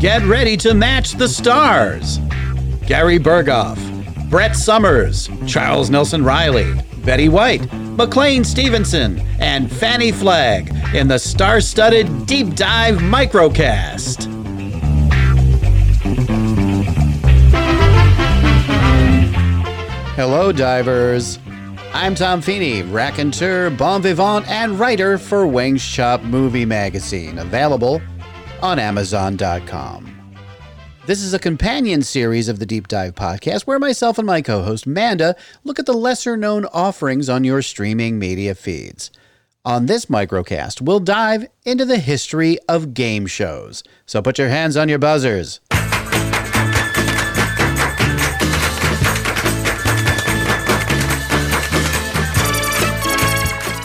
Get ready to match the stars. Gary Burghoff, Brett Somers, Charles Nelson Reilly, Betty White, McLean Stevenson, and Fannie Flagg in the star studded Deep Dive Microcast. Hello, divers. I'm Tom Feeney, raconteur, bon vivant, and writer for Wings Chop Movie Magazine, available on Amazon.com. This is a companion series of the Deep Dive podcast where myself and my co host Manda look at the lesser known offerings on your streaming media feeds. On this microcast, we'll dive into the history of game shows. So put your hands on your buzzers.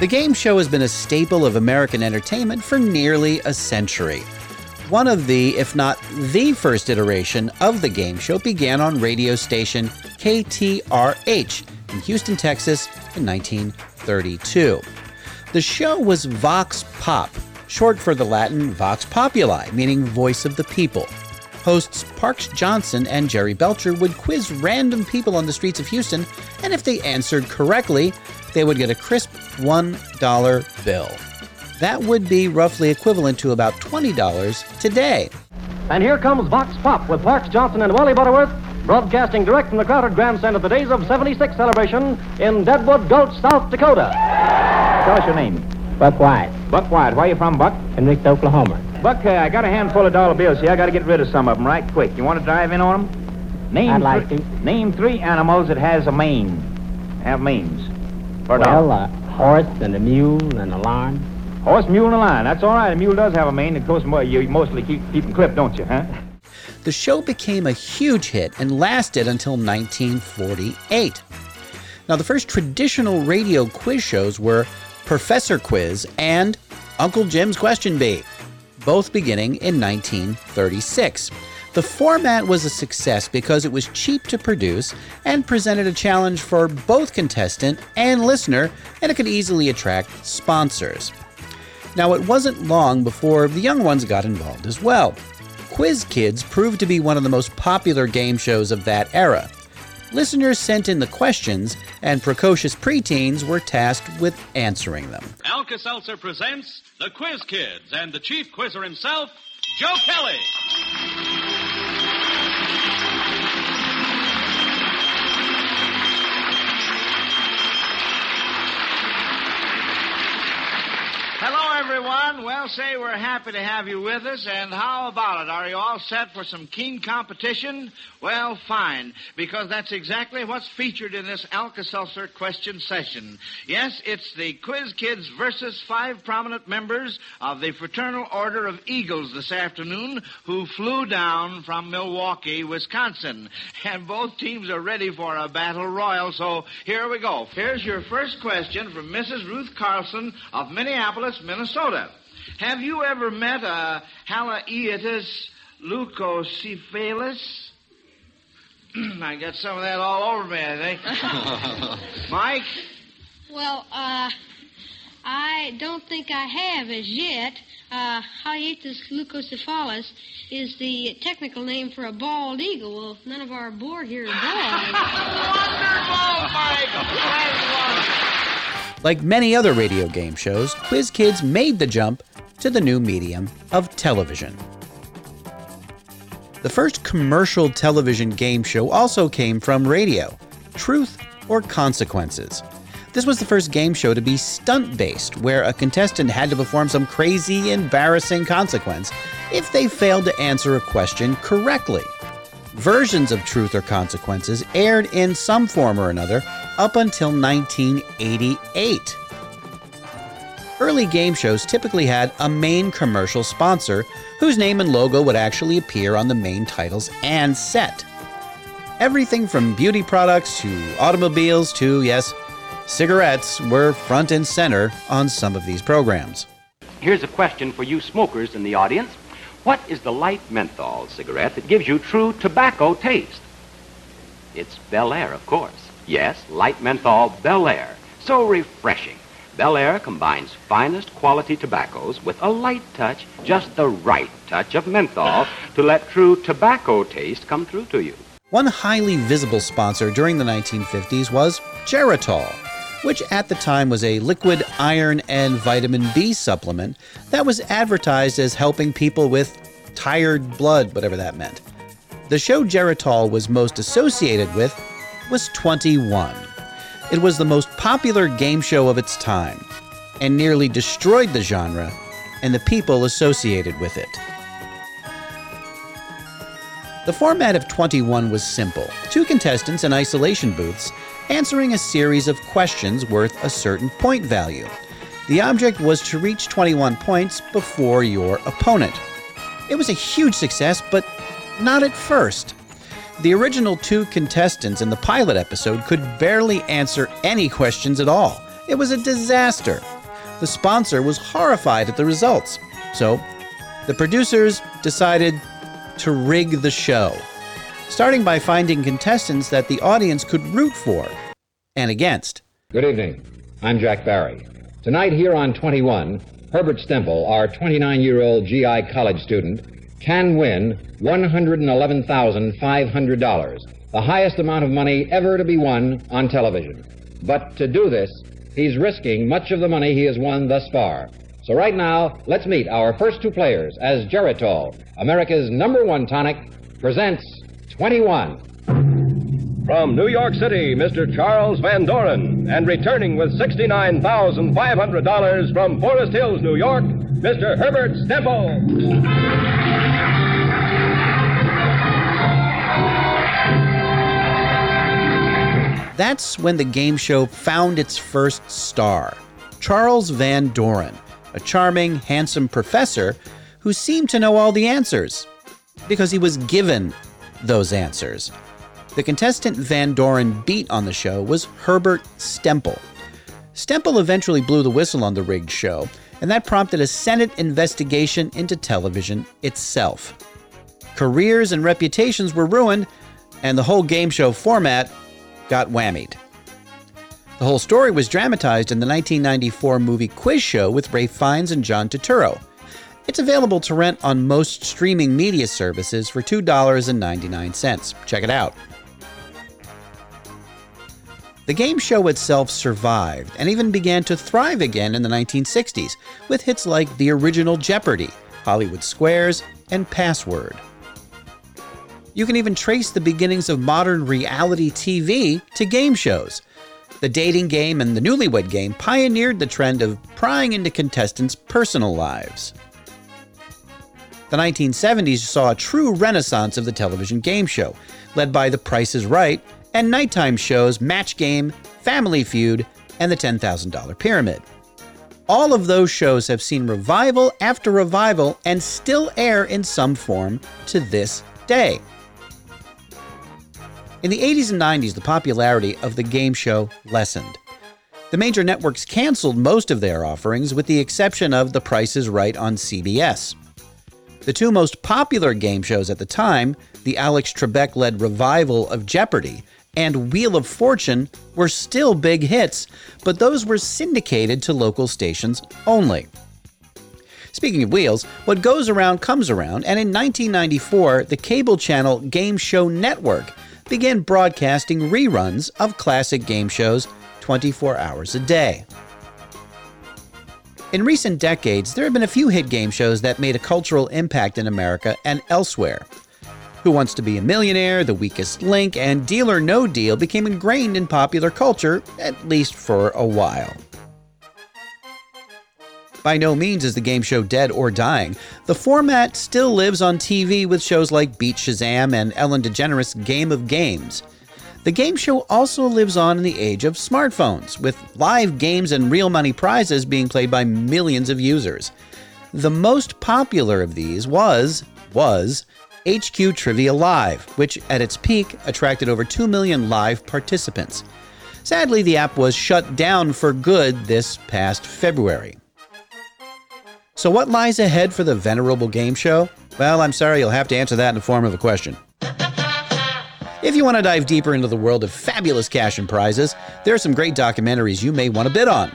The game show has been a staple of American entertainment for nearly a century. One of the, if not the first iteration of the game show began on radio station KTRH in Houston, Texas in 1932. The show was Vox Pop, short for the Latin Vox Populi, meaning voice of the people. Hosts Parks Johnson and Jerry Belcher would quiz random people on the streets of Houston, and if they answered correctly, they would get a crisp $1 bill. That would be roughly equivalent to about $20 today. And here comes Vox Pop with Parks Johnson and Wally Butterworth, broadcasting direct from the crowded grandstand of the Days of 76 celebration in Deadwood Gulch, South Dakota. Tell us your name. Buck White, Buck White. Where you from, Buck? Henryetta, Oklahoma. Buck, uh, I got a handful of dollar bills here. I got to get rid of some of them right quick. You want to drive in on them? Name I'd like to. Name three animals that has a mane. Have manes. For a Well, dog. a horse and a mule and a lion. Horse, mule, and a lion. That's all right. A mule does have a mane. Of course, you mostly keep, keep them clipped, don't you, huh? The show became a huge hit and lasted until 1948. Now, the first traditional radio quiz shows were Professor Quiz and Uncle Jim's Question Bee, both beginning in 1936. The format was a success because it was cheap to produce and presented a challenge for both contestant and listener, and it could easily attract sponsors. Now, it wasn't long before the young ones got involved as well. Quiz Kids proved to be one of the most popular game shows of that era. Listeners sent in the questions, and precocious preteens were tasked with answering them. Alka Seltzer presents the Quiz Kids and the chief quizzer himself, Joe Kelly. Hello, everyone. Well, say we're happy to have you with us, and how about it? Are you all set for some keen competition? Well, fine, because that's exactly what's featured in this Alka-Seltzer question session. Yes, it's the Quiz Kids versus five prominent members of the Fraternal Order of Eagles this afternoon who flew down from Milwaukee, Wisconsin. And both teams are ready for a battle royal, so here we go. Here's your first question from Mrs. Ruth Carlson of Minneapolis, Minnesota. Have you ever met a Haliaeetus leucocephalus? I got some of that all over me, I think. Mike? Well, uh, I don't think I have as yet. Uh, Haliaeetus leucocephalus is the technical name for a bald eagle. Well, none of our board here are bald. Wonderful, Mike! That's Like many other radio game shows, Quiz Kids made the jump to the new medium of television. The first commercial television game show also came from radio Truth or Consequences. This was the first game show to be stunt based, where a contestant had to perform some crazy, embarrassing consequence if they failed to answer a question correctly. Versions of Truth or Consequences aired in some form or another up until 1988. Early game shows typically had a main commercial sponsor whose name and logo would actually appear on the main titles and set. Everything from beauty products to automobiles to, yes, cigarettes were front and center on some of these programs. Here's a question for you smokers in the audience. What is the light menthol cigarette that gives you true tobacco taste? It's Bel Air, of course. Yes, light menthol Bel Air. So refreshing. Bel Air combines finest quality tobaccos with a light touch, just the right touch of menthol to let true tobacco taste come through to you. One highly visible sponsor during the 1950s was Geritol, which at the time was a liquid iron and vitamin B supplement that was advertised as helping people with tired blood, whatever that meant. The show Geritol was most associated with was 21. It was the most popular game show of its time and nearly destroyed the genre and the people associated with it. The format of 21 was simple two contestants in isolation booths answering a series of questions worth a certain point value. The object was to reach 21 points before your opponent. It was a huge success, but not at first. The original two contestants in the pilot episode could barely answer any questions at all. It was a disaster. The sponsor was horrified at the results. So, the producers decided to rig the show, starting by finding contestants that the audience could root for and against. Good evening. I'm Jack Barry. Tonight, here on 21, Herbert Stempel, our 29 year old GI college student, can win $111,500, the highest amount of money ever to be won on television. But to do this, he's risking much of the money he has won thus far. So right now, let's meet our first two players as Geritol, America's number one tonic, presents 21. From New York City, Mr. Charles Van Doren, and returning with $69,500 from Forest Hills, New York, Mr. Herbert Stempel. That's when the game show found its first star, Charles Van Doren, a charming, handsome professor who seemed to know all the answers because he was given those answers. The contestant Van Doren beat on the show was Herbert Stempel. Stempel eventually blew the whistle on the rigged show, and that prompted a Senate investigation into television itself. Careers and reputations were ruined, and the whole game show format got whammied. The whole story was dramatized in the 1994 movie Quiz Show with Ralph Fiennes and John Turturro. It's available to rent on most streaming media services for $2.99. Check it out. The game show itself survived and even began to thrive again in the 1960s with hits like The Original Jeopardy, Hollywood Squares, and Password. You can even trace the beginnings of modern reality TV to game shows. The dating game and the newlywed game pioneered the trend of prying into contestants' personal lives. The 1970s saw a true renaissance of the television game show, led by The Price is Right and nighttime shows Match Game, Family Feud, and The $10,000 Pyramid. All of those shows have seen revival after revival and still air in some form to this day. In the 80s and 90s, the popularity of the game show lessened. The major networks canceled most of their offerings, with the exception of The Price is Right on CBS. The two most popular game shows at the time, the Alex Trebek led revival of Jeopardy! And Wheel of Fortune, were still big hits, but those were syndicated to local stations only. Speaking of wheels, what goes around comes around, and in 1994, the cable channel Game Show Network began broadcasting reruns of classic game shows 24 hours a day. In recent decades, there have been a few hit game shows that made a cultural impact in America and elsewhere. Who Wants to Be a Millionaire, The Weakest Link, and Deal or No Deal became ingrained in popular culture, at least for a while. By no means is the game show dead or dying. The format still lives on TV with shows like Beat Shazam and Ellen DeGeneres' Game of Games. The game show also lives on in the age of smartphones, with live games and real money prizes being played by millions of users. The most popular of these was was HQ Trivia Live, which at its peak attracted over 2 million live participants. Sadly, the app was shut down for good this past February. So, what lies ahead for the venerable game show? Well, I'm sorry, you'll have to answer that in the form of a question. If you want to dive deeper into the world of fabulous cash and prizes, there are some great documentaries you may want to bid on.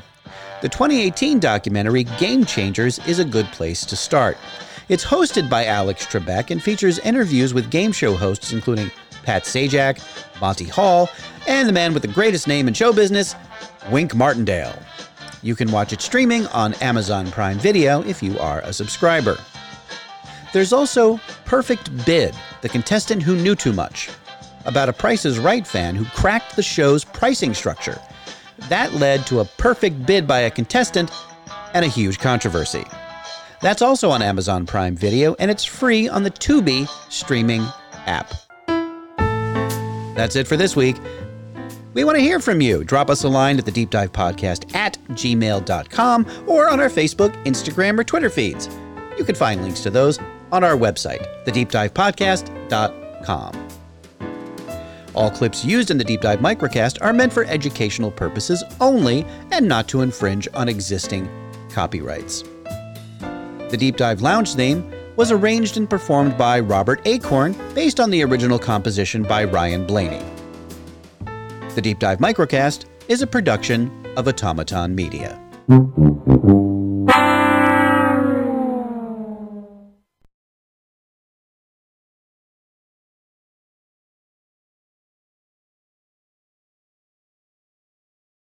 The 2018 documentary Game Changers is a good place to start. It's hosted by Alex Trebek and features interviews with game show hosts including Pat Sajak, Monty Hall, and the man with the greatest name in show business, Wink Martindale. You can watch it streaming on Amazon Prime Video if you are a subscriber. There's also Perfect Bid, the contestant who knew too much, about a Price is Right fan who cracked the show's pricing structure. That led to a perfect bid by a contestant and a huge controversy. That's also on Amazon Prime Video, and it's free on the Tubi streaming app. That's it for this week. We want to hear from you. Drop us a line at the Deep Dive Podcast at gmail.com or on our Facebook, Instagram, or Twitter feeds. You can find links to those on our website, thedeepdivepodcast.com. All clips used in the Deep Dive Microcast are meant for educational purposes only and not to infringe on existing copyrights. The Deep Dive Lounge name was arranged and performed by Robert Acorn based on the original composition by Ryan Blaney. The Deep Dive Microcast is a production of Automaton Media.